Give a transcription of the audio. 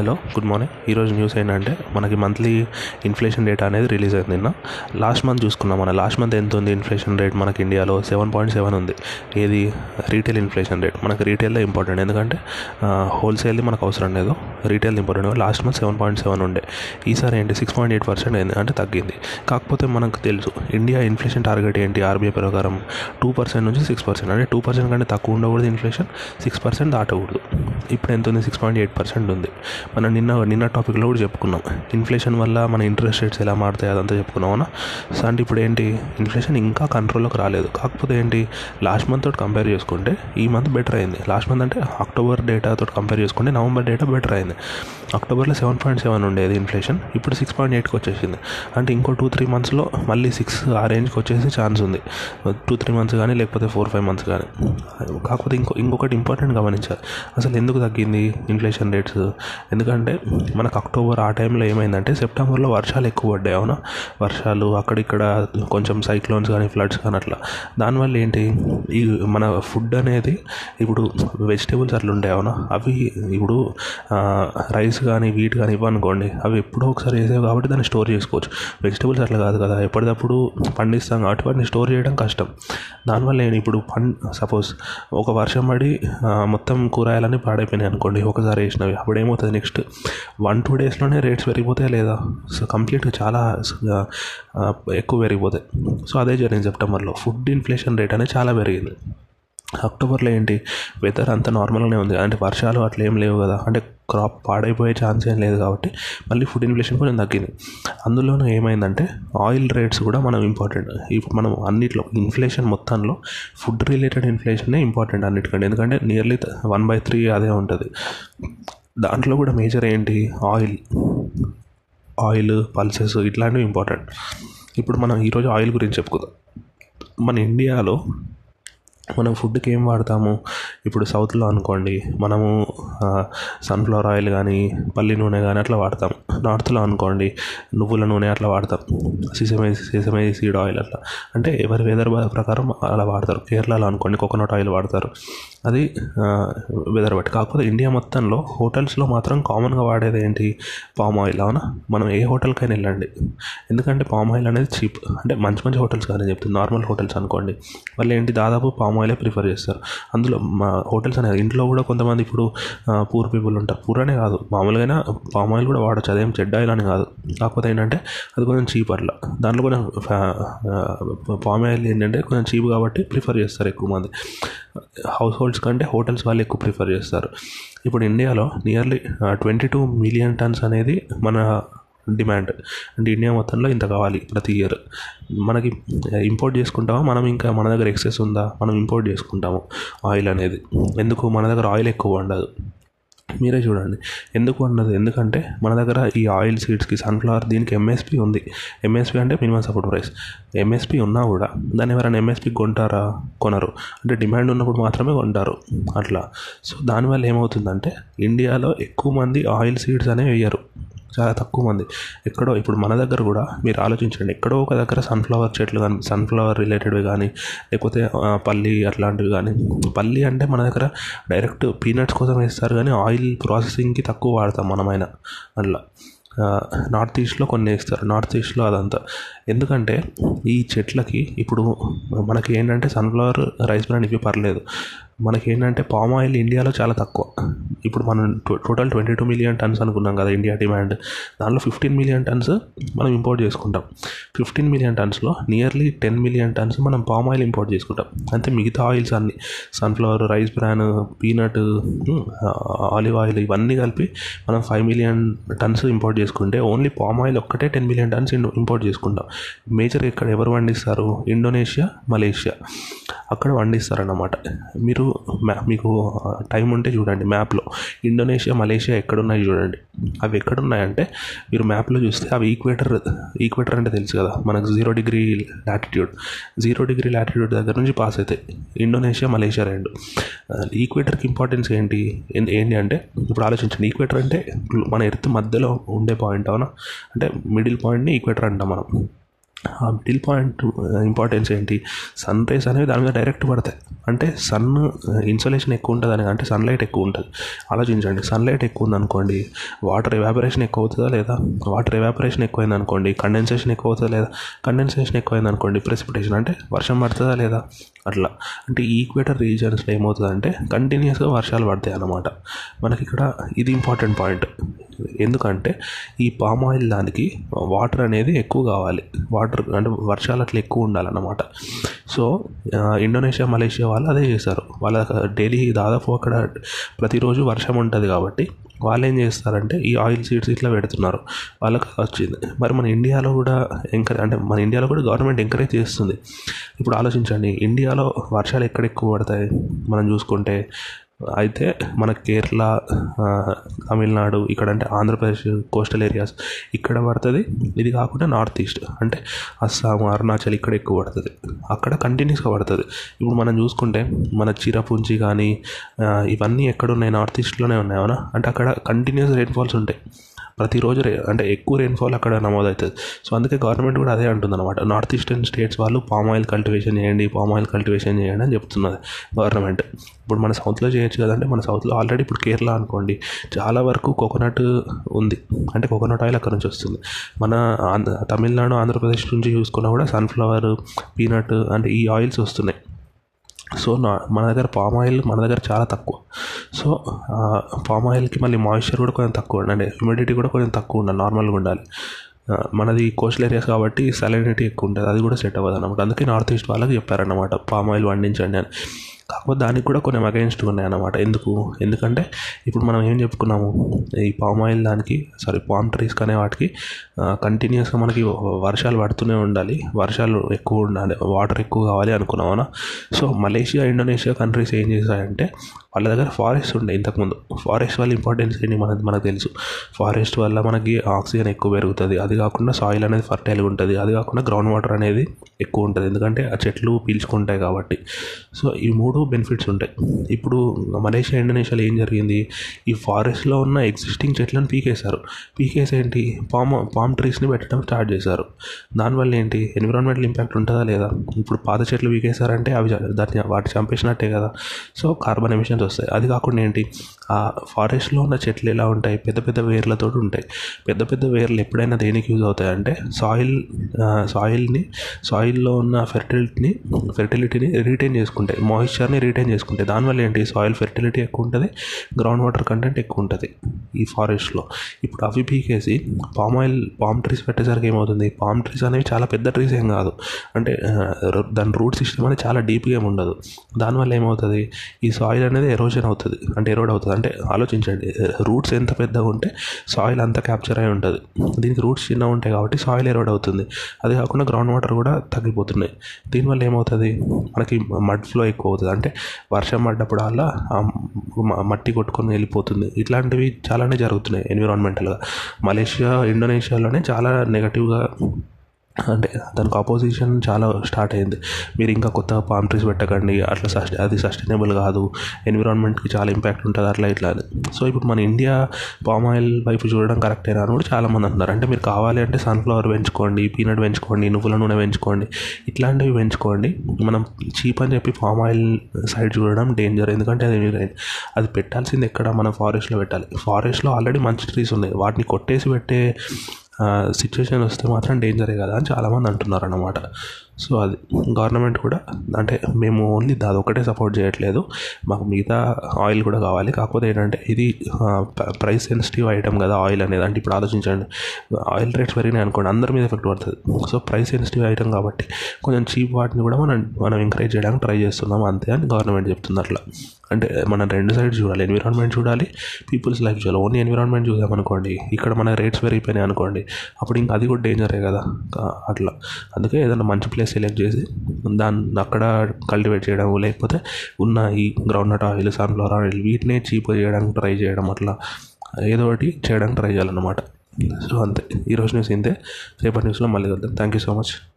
Hello good morning ఈరోజు news ఏంటంటే మనకి మంత్లీ ఇన్ఫ్లేషన్ రేట్ అనేది రిలీజ్ అయింది నిన్న. లాస్ట్ మంత్ చూసుకున్నాం మన లాస్ట్ మంత్ ఎంత ఉంది ఇన్ఫ్లేషన్ రేట్ మనకి ఇండియాలో సెవెన్ పాయింట్ సెవెన్ ఉంది. ఏది? రీటైల్ ఇన్ఫ్లేషన్ రేట్ మనకి రీటైల్లో ఇంపార్టెంట్ ఎందుకంటే హోల్సేల్ది మనకు అవసరం లేదు. Retail important last month seven point seven ఉండే. ఈసారి ఏంటి? సిక్స్ పాయింట్ ఎయిట్ పర్సెంట్ అయింది. అంటే తగ్గింది. కాకపోతే మనకు తెలుసు ఇండియా ఇన్ఫ్లేషన్ టార్గెట్ ఏంటి? ఆర్బీఐ ప్రకారం టూ పర్సెంట్ నుంచి సిక్స్ పర్సెంట్ అంటే టూ పర్సెంట్ కంటే తక్కువ ఉండకూడదు ఇన్ఫ్లేషన్ సిక్స్ పర్సెంట్ దాటకూడదు. ఇప్పుడు ఎంత ఉంది? సిక్స్ పాయింట్ ఎయిట్ పర్సెంట్ ఉంది. మనం నిన్న నిన్న టాపిక్లో కూడా చెప్పుకున్నాం. ఇన్ఫ్లేషన్ వల్ల మన ఇంట్రెస్ట్ రేట్స్ ఎలా మారుతాయి అదంతా చెప్పుకున్నాం అవునా? సో అంటే ఇప్పుడు ఏంటి? ఇన్ఫ్లేషన్ ఇంకా కంట్రోల్లోకి రాలేదు. కాకపోతే ఏంటి? లాస్ట్ మంత్ తోటి కంపేర్ చేసుకుంటే ఈ మంత్ బెటర్ అయింది. లాస్ట్ మంత్ అంటే అక్టోబర్ డేటా తోటి కంపేర్ చేసుకుంటే నవంబర్ డేటా బెటర్ అయింది. అక్టోబర్లో సెవెన్ పాయింట్ సెవెన్ ఉండేది ఇన్ఫ్లేషన్ ఇప్పుడు సిక్స్ పాయింట్ ఎయిట్కి వచ్చేసింది. అంటే ఇంకో టూ త్రీ మంత్స్లో మళ్ళీ సిక్స్ ఆ రేంజ్కి వచ్చేసి ఛాన్స్ ఉంది. టూ త్రీ మంత్స్ కానీ లేకపోతే ఫోర్ ఫైవ్ మంత్స్ కానీ కాకపోతే ఇంకో ఇంకొకటి ఇంపార్టెంట్ గమనించాలి. అసలు ఎందుకు తగ్గింది ఇన్ఫ్లేషన్ రేట్స్ ఎందుకంటే మనకు అక్టోబర్ ఆ టైంలో ఏమైందంటే సెప్టెంబర్లో వర్షాలు ఎక్కువ పడ్డాయి అవునా? వర్షాలు అక్కడిక్కడ కొంచెం సైక్లోన్స్ కానీ ఫ్లడ్స్ కానీ అట్లా. దానివల్ల ఏంటి? ఈ మన ఫుడ్ అనేది ఇప్పుడు వెజిటేబుల్స్ అట్లా ఉంటాయి అవునా? అవి ఇప్పుడు రైస్ కానీ వీట్ కానీ ఇవ్వనుకోండి అవి ఎప్పుడో ఒకసారి వేసేవి కాబట్టి దాన్ని స్టోర్ చేసుకోవచ్చు. వెజిటేబుల్స్ అట్లా కాదు కదా ఎప్పటికప్పుడు పండిస్తాం కాబట్టి వాటిని స్టోర్ చేయడం కష్టం. దానివల్ల నేను ఇప్పుడు పం సపోజ్ ఒక వర్షం పడి మొత్తం కూరగాయలన్నీ పాడైపోయినాయి అనుకోండి ఒకసారి వేసినవి అప్పుడు ఏమవుతుంది నెక్స్ట్ వన్ టూ డేస్లోనే రేట్స్ పెరిగిపోతాయి లేదా? సో కంప్లీట్గా చాలా ఎక్కువ పెరిగిపోతాయి. సో అదే జరిగింది సెప్టెంబర్లో ఫుడ్ ఇన్ఫ్లేషన్ రేట్ అనేది చాలా పెరిగింది. అక్టోబర్లో ఏంటి? వెదర్ అంత నార్మల్గానే ఉంది. అంటే వర్షాలు అట్లా ఏం లేవు కదా. అంటే క్రాప్ పాడైపోయే ఛాన్స్ ఏం లేదు కాబట్టి మళ్ళీ ఫుడ్ ఇన్ఫ్లేషన్ కొంచెం తగ్గింది. అందులోనూ ఏమైందంటే ఆయిల్ రేట్స్ కూడా మనం ఇంపార్టెంట్ ఇప్పుడు మనం అన్నిట్లో ఇన్ఫ్లేషన్ మొత్తంలో ఫుడ్ రిలేటెడ్ ఇన్ఫ్లేషనే ఇంపార్టెంట్ అన్నిటికంటే. ఎందుకంటే నియర్లీ వన్ బై త్రీ అదే ఉంటుంది. దాంట్లో కూడా మేజర్ ఏంటి? ఆయిల్ ఆయిల్ పల్సెస్ ఇట్లాంటివి ఇంపార్టెంట్ ఇప్పుడు మనం ఈరోజు ఆయిల్ గురించి చెప్పుకుందాం. మన ఇండియాలో మనం ఫుడ్కి ఏం వాడతాము? ఇప్పుడు సౌత్లో అనుకోండి మనము సన్ఫ్లవర్ ఆయిల్ కానీ పల్లి నూనె కానీ అట్లా వాడతాం. నార్త్లో అనుకోండి నువ్వుల నూనె అట్లా వాడతాం. సిసమే సిసమే సీడ్ ఆయిల్ అట్లా. అంటే ఎవరి వెదర్ ప్రకారం అలా వాడతారు. కేరళలో అనుకోండి కోకోనట్ ఆయిల్ వాడతారు. అది వెదర్ బట్టి కాకపోతే ఇండియా మొత్తంలో హోటల్స్లో మాత్రం కామన్గా వాడేది ఏంటి? పామ్ ఆయిల్ అవునా? మనం ఏ హోటల్కైనా వెళ్ళండి. ఎందుకంటే పామ్ ఆయిల్ అనేది చీప్. అంటే మంచి మంచి హోటల్స్ కానీ చెప్తుంది. నార్మల్ హోటల్స్ అనుకోండి. వాళ్ళు ఏంటి? దాదాపు పామ్ ఆయిలే ప్రిఫర్ చేస్తారు. అందులో మా హోటల్స్ అనేది ఇంట్లో కూడా కొంతమంది ఇప్పుడు పూర్ పీపుల్ ఉంటారు. పూర్ అనే కాదు. మామూలుగా పామ్ ఆయిల్ కూడా వాడచ్చు. అదేం చెడ్డ ఆయిల్ అని కాదు. కాకపోతే ఏంటంటే అది కొంచెం చీప్ అట్లా దాంట్లో కొంచెం పామ్ ఆయిల్ ఏంటంటే కొంచెం చీప్ కాబట్టి ప్రిఫర్ చేస్తారు ఎక్కువ మంది. హౌస్ హోల్డ్స్ కంటే హోటల్స్ వాళ్ళు ఎక్కువ ప్రిఫర్ చేస్తారు. ఇప్పుడు ఇండియాలో nearly twenty two million tons అనేది మన డిమాండ్. అంటే ఇండియా మొత్తంలో ఇంత కావాలి ప్రతి ఇయర్. మనకి ఇంపోర్ట్ చేసుకుంటామో? మనం ఇంకా మన దగ్గర ఎక్సెస్ ఉందా? మనం ఇంపోర్ట్ చేసుకుంటాము ఆయిల్ అనేది. ఎందుకు? మన దగ్గర ఆయిల్ ఎక్కువ ఉండదు. మీరే చూడండి. ఎందుకు అన్నది? ఎందుకంటే మన దగ్గర ఈ ఆయిల్ సీడ్స్కి సన్ఫ్లవర్ దీనికి ఎంఎస్పి ఉంది. ఎంఎస్పి అంటే మినిమం సపోర్ట్ ప్రైస్. ఎంఎస్పి ఉన్నా కూడా దాన్ని ఎవరైనా ఎంఎస్పి కొంటారా? కొనరు. అంటే డిమాండ్ ఉన్నప్పుడు మాత్రమే కొంటారు. అట్లా. సో దానివల్ల ఏమవుతుందంటే ఇండియాలో ఎక్కువ మంది ఆయిల్ సీడ్స్ అనేవి వేయరు. చాలా తక్కువ మంది. ఎక్కడో ఇప్పుడు మన దగ్గర కూడా మీరు ఆలోచించండి. ఎక్కడో ఒక దగ్గర సన్ఫ్లవర్ చెట్లు కానీ సన్ఫ్లవర్ రిలేటెడ్వి కానీ లేకపోతే పల్లి అట్లాంటివి కానీ పల్లి అంటే మన దగ్గర డైరెక్ట్ పీనట్స్ కోసం వేస్తారు కానీ ఆయిల్ ప్రాసెసింగ్కి తక్కువ వాడతాం మనమైనా. అట్లా. నార్త్ ఈస్ట్లో కొన్ని వేస్తారు. నార్త్ ఈస్ట్లో అదంతా. ఎందుకంటే ఈ చెట్లకి ఇప్పుడు మనకి ఏంటంటే సన్ఫ్లవర్ రైస్ బ్రాండ్ ఇవి పర్లేదు. మనకి ఏంటంటే పామ్ ఆయిల్ ఇండియాలో చాలా తక్కువ. ఇప్పుడు మనం total twenty two million tons అనుకున్నాం కదా ఇండియా డిమాండ్ దానిలో ఫిఫ్టీన్ మిలియన్ టన్స్ మనం ఇంపోర్ట్ చేసుకుంటాం. ఫిఫ్టీన్ మిలియన్ టన్స్లో నియర్లీ టెన్ మిలియన్ టన్స్ మనం పామ్ ఆయిల్ ఇంపోర్ట్ చేసుకుంటాం. అంతే మిగతా ఆయిల్స్ అన్ని sunflower rice bran peanut olive oil ఇవన్నీ కలిపి మనం ఫైవ్ మిలియన్ టన్స్ ఇంపోర్ట్ చేసుకుంటే ఓన్లీ పామ్ ఆయిల్ ఒక్కటే టెన్ మిలియన్ టన్స్ ఇంపోర్ట్ చేసుకుంటాం. మేజర్ ఇక్కడ ఎవరు పండిస్తారు ఇండోనేషియా మలేషియా అక్కడ పండిస్తారన్నమాట మీరు మ్యా మీకు టైం ఉంటే చూడండి మ్యాప్లో ఇండోనేషియా మలేషియా ఎక్కడున్నాయి చూడండి. అవి ఎక్కడున్నాయంటే మీరు మ్యాప్లో చూస్తే అవి ఈక్వేటర్ ఈక్వేటర్ అంటే తెలుసు కదా. మనకు zero degree latitude zero degree latitude దగ్గర నుంచి పాస్ అవుతాయి ఇండోనేషియా మలేషియా రెండు. ఈక్వేటర్కి ఇంపార్టెన్స్ ఏంటి? ఏంటి అంటే ఇప్పుడు ఆలోచించండి. ఈక్వేటర్ అంటే మన ఎర్త్ మధ్యలో ఉండే పాయింట్ అవునా? అంటే మిడిల్ పాయింట్ని ఈక్వేటర్ అంటాం మనం. ఆ మిడిల్ పాయింట్ ఇంపార్టెన్స్ ఏంటి? సన్ రేస్ అనేవి దాని మీద డైరెక్ట్ పడతాయి. అంటే సన్ ఇన్సోలేషన్ ఎక్కువ ఉంటుంది అని అంటే సన్లైట్ ఎక్కువ ఉంటుంది. ఆలోచించండి సన్లైట్ ఎక్కువ ఉందనుకోండి వాటర్ ఎవాపరేషన్ ఎక్కువ అవుతుందా లేదా? వాటర్ ఎవాపరేషన్ ఎక్కువైంది అనుకోండి కండెన్సేషన్ ఎక్కువ అవుతుందా లేదా? కండెన్సేషన్ ఎక్కువైంది అనుకోండి ప్రెసిపిటేషన్ అంటే వర్షం పడుతుందా లేదా? అట్లా. అంటే ఈక్వేటర్ రీజన్స్లో ఏమవుతుందంటే కంటిన్యూస్గా వర్షాలు పడతాయి అన్నమాట. మనకి ఇక్కడ ఇది ఇంపార్టెంట్ పాయింట్ ఎందుకంటే ఈ పామ్ ఆయిల్ దానికి వాటర్ అనేది ఎక్కువ కావాలి. వాటర్ అంటే వర్షాలు అట్లా ఎక్కువ ఉండాలన్నమాట. సో ఇండోనేషియా మలేషియా వాళ్ళు అదే చేశారు. వాళ్ళ డైలీ దాదాపు అక్కడ ప్రతిరోజు వర్షం ఉంటుంది కాబట్టి వాళ్ళు ఏం చేస్తారంటే ఈ ఆయిల్ సీడ్స్ ఇట్లా పెడుతున్నారు. వాళ్ళకి వచ్చింది. మరి మన ఇండియాలో కూడా ఎంకరేజ్ అంటే మన ఇండియాలో కూడా గవర్నమెంట్ ఎంకరేజ్ చేస్తుంది. ఇప్పుడు ఆలోచించండి. ఇండియాలో వర్షాలు ఎక్కడ ఎక్కువ పడతాయి మనం చూసుకుంటే? అయితే మన కేరళ తమిళనాడు ఇక్కడ అంటే ఆంధ్రప్రదేశ్ కోస్టల్ ఏరియాస్ ఇక్కడ పడుతుంది. ఇది కాకుండా నార్త్ ఈస్ట్ అంటే అస్సాం అరుణాచల్ ఇక్కడ ఎక్కువ పడుతుంది. అక్కడ కంటిన్యూస్గా పడుతుంది. ఇప్పుడు మనం చూసుకుంటే మన చిరపుంజి కానీ ఇవన్నీ ఎక్కడ ఉన్నాయి నార్త్ ఈస్ట్లోనే ఉన్నాయి? అంటే అక్కడ కంటిన్యూస్ రెయిన్ఫాల్స్ ఉంటాయి. ప్రతిరోజు రే అంటే ఎక్కువ రెయిన్ఫాల్ అక్కడ నమోదవుతుంది. సో అందుకే గవర్నమెంట్ కూడా అదే అంటుంది అనమాట నార్త్ ఈస్టర్న్ స్టేట్స్ వాళ్ళు పామ్ ఆయిల్ కల్టివేషన్ చేయండి పామ్ ఆయిల్ కల్టివేషన్ చేయండి అని చెప్తున్నది గవర్నమెంట్ ఇప్పుడు మన సౌత్లో చేయొచ్చు కదంటే మన సౌత్లో ఆల్రెడీ ఇప్పుడు కేరళ అనుకోండి చాలా వరకు కోకోనట్ ఉంది. అంటే కోకోనట్ ఆయిల్ అక్కడ నుంచి వస్తుంది. మన ఆంధ్ర తమిళనాడు ఆంధ్రప్రదేశ్ నుంచి చూసుకున్నా కూడా సన్ఫ్లవర్ పీనట్ అంటే ఈ ఆయిల్స్ వస్తున్నాయి. సో నా మన దగ్గర పామ్ ఆయిల్ మన దగ్గర చాలా తక్కువ. సో పామ్ ఆయిల్కి మళ్ళీ మాయిశ్చర్ కూడా కొంచెం తక్కువ ఉండాలి. హ్యూమిడిటీ కూడా కొంచెం తక్కువ ఉండాలి నార్మల్గా ఉండాలి. మనది కోస్టల్ ఏరియాస్ కాబట్టి సలైనిటీ ఎక్కువ ఉంటుంది. అది కూడా సెట్ అవ్వదు అనమాట అందుకే నార్త్ ఈస్ట్ వాళ్ళకి చెప్పారన్నమాట పామ్ ఆయిల్ పండించండి అని. కాకపోతే దానికి కూడా కొన్ని అగెన్స్ట్ ఉన్నాయి అన్నమాట ఎందుకు? ఎందుకంటే ఇప్పుడు మనం ఏం చెప్పుకున్నాము? ఈ పామ్ ఆయిల్ దానికి సారీ పామ్ ట్రీస్ అనే వాటికి కంటిన్యూస్గా మనకి వర్షాలు పడుతూనే ఉండాలి. వర్షాలు ఎక్కువ ఉండాలి వాటర్ ఎక్కువ కావాలి అనుకున్నామన్నా సో మలేషియా ఇండోనేషియా కంట్రీస్ ఏం చేశాయంటే వాళ్ళ దగ్గర ఫారెస్ట్ ఉండే ఇంతకుముందు. ఫారెస్ట్ వల్ల ఇంపార్టెన్స్ ఏంటి మనకి మనకు తెలుసు. ఫారెస్ట్ వల్ల మనకి ఆక్సిజన్ ఎక్కువ పెరుగుతుంది. అది కాకుండా సాయిల్ అనేది ఫర్టైల్గా ఉంటుంది. అది కాకుండా గ్రౌండ్ వాటర్ అనేది ఎక్కువ ఉంటుంది. ఎందుకంటే ఆ చెట్లు పీల్చుకుంటాయి కాబట్టి. సో ఈ మూడు బెనిఫిట్స్ ఉంటాయి. ఇప్పుడు మలేషియా ఇండోనేషియాలో ఏం జరిగింది? ఈ ఫారెస్ట్లో ఉన్న ఎగ్జిస్టింగ్ చెట్లను పీకేశారు. పీకేసి ఏంటి? పామ్ పామ్ ట్రీస్ని పెట్టడం స్టార్ట్ చేశారు. దానివల్ల ఏంటి? ఎన్విరాన్మెంటల్ ఇంపాక్ట్ ఉంటుందా లేదా? ఇప్పుడు పాత చెట్లు పీకేశారంటే అవి దాన్ని వాటి చంపేసినట్టే కదా. సో కార్బన్ ఎమిషన్స్ వస్తాయి అది కాకుండా ఏంటి? ఆ ఫారెస్ట్లో ఉన్న చెట్లు ఎలా ఉంటాయి? పెద్ద పెద్ద వేర్లతో ఉంటాయి. పెద్ద పెద్ద వేర్లు ఎప్పుడైనా దేనికి యూజ్ అవుతాయంటే సాయిల్ సాయిల్ని సాయిల్లో ఉన్న ఫెర్టిలిటీని ఫెర్టిలిటీని రీటైన్ చేసుకుంటాయి. మాయిశ్చర్ని రీటైన్ చేసుకుంటాయి. దానివల్ల ఏంటి? సాయిల్ ఫెర్టిలిటీ ఎక్కువ ఉంటుంది గ్రౌండ్ వాటర్ కంటెంట్ ఎక్కువ ఉంటుంది ఈ ఫారెస్ట్లో. ఇప్పుడు అవి పీకేసి పామ్ ఆయిల్ పామ్ ట్రీస్ పెట్టేసరికి ఏమవుతుంది? పామ్ ట్రీస్ అనేవి చాలా పెద్ద ట్రీస్ ఏం కాదు. అంటే దాని రూట్ సిస్టమ్ అనేది చాలా డీప్గా ఏమి ఉండదు. దానివల్ల ఏమవుతుంది? ఈ సాయిల్ అనేది ఎరోజన్ అవుతుంది అంటే ఎరోడ్ అవుతుంది. అంటే ఆలోచించండి. రూట్స్ ఎంత పెద్దగా ఉంటే సాయిల్ అంత క్యాప్చర్ అయి ఉంటుంది. దీనికి రూట్స్ చిన్నగా ఉంటాయి కాబట్టి సాయిల్ ఎరోడ్ అవుతుంది. అది కాకుండా గ్రౌండ్ వాటర్ కూడా తగ్గిపోతున్నాయి. దీనివల్ల ఏమవుతుంది? మనకి మడ్ ఫ్లో ఎక్కువ అవుతుంది. అంటే వర్షం పడ్డప్పుడల్లా మట్టి కొట్టుకొని వెళ్ళిపోతుంది. ఇట్లాంటివి చాలానే జరుగుతున్నాయి ఎన్విరాన్మెంటల్గా మలేషియా ఇండోనేషియాలోనే చాలా నెగటివ్గా అంటే దానికి ఆపోజిషన్ చాలా స్టార్ట్ అయింది. మీరు ఇంకా కొత్త పామ్ ట్రీస్ పెట్టకండి అట్లా సస్ట్ అది సస్టైనబుల్ కాదు ఎన్విరాన్మెంట్కి చాలా ఇంపాక్ట్ ఉంటుంది అట్లా ఇట్లా అని. సో ఇప్పుడు మన ఇండియా పామ్ ఆయిల్ వైపు చూడడం కరెక్టేనా అని కూడా చాలామంది అంటున్నారు. అంటే మీరు కావాలి అంటే సన్ఫ్లవర్ పెంచుకోండి పీనట్ పెంచుకోండి నువ్వుల నూనె పెంచుకోండి ఇట్లాంటివి పెంచుకోండి. మనం చీప్ అని చెప్పి పామ్ ఆయిల్ సైడ్ చూడడం డేంజర్ ఎందుకంటే అది అది పెట్టాల్సింది ఎక్కడ? మనం ఫారెస్ట్లో పెట్టాలి. ఫారెస్ట్లో ఆల్రెడీ మంచి ట్రీస్ ఉన్నాయి. వాటిని కొట్టేసి పెట్టే సిచ్యువేషన్ వస్తే మాత్రం డేంజరే కదా అని చాలామంది అంటున్నారు అన్నమాట సో అది గవర్నమెంట్ కూడా అంటే మేము ఓన్లీ అది ఒకటే సపోర్ట్ చేయట్లేదు. మాకు మిగతా ఆయిల్ కూడా కావాలి. కాకపోతే ఏంటంటే ఇది ప్రైస్ సెన్సిటివ్ ఐటమ్ కదా ఆయిల్ అనేది. అంటే ఇప్పుడు ఆలోచించండి. ఆయిల్ రేట్స్ పెరిగినాయి అనుకోండి అందరి మీద ఎఫెక్ట్ పడుతుంది. సో ప్రైస్ సెన్సిటివ్ ఐటమ్ కాబట్టి కొంచెం చీప్ వాటిని కూడా మనం మనం ఎంకరేజ్ చేయడానికి ట్రై చేస్తున్నాం. అంతే అని గవర్నమెంట్ చెప్తుంది అట్లా. అంటే మనం రెండు సైడ్స్ చూడాలి. ఎన్విరాన్మెంట్ చూడాలి. పీపుల్స్ లైఫ్ చూడాలి. ఓన్లీ ఎన్విరాన్మెంట్ చూసామనుకోండి ఇక్కడ మన రేట్స్ పెరిగిపోయినాయి అనుకోండి. అప్పుడు ఇంకా అది కూడా డేంజరే కదా. అట్లా. అందుకే ఏదైనా మంచి ప్లేస్ సెలెక్ట్ చేసి దాన్ని అక్కడ కల్టివేట్ చేయడం లేకపోతే ఉన్న ఈ groundnut oil sunflower oil వీటినే చీప్ చేయడానికి ట్రై చేయడం అట్లా ఏదో ఒకటి చేయడానికి ట్రై చేయాలన్నమాట. సో అంతే. ఈరోజు న్యూస్ ఇంతే. రేపటి న్యూస్లో మళ్ళీ కలుద్దాం. Thank you so much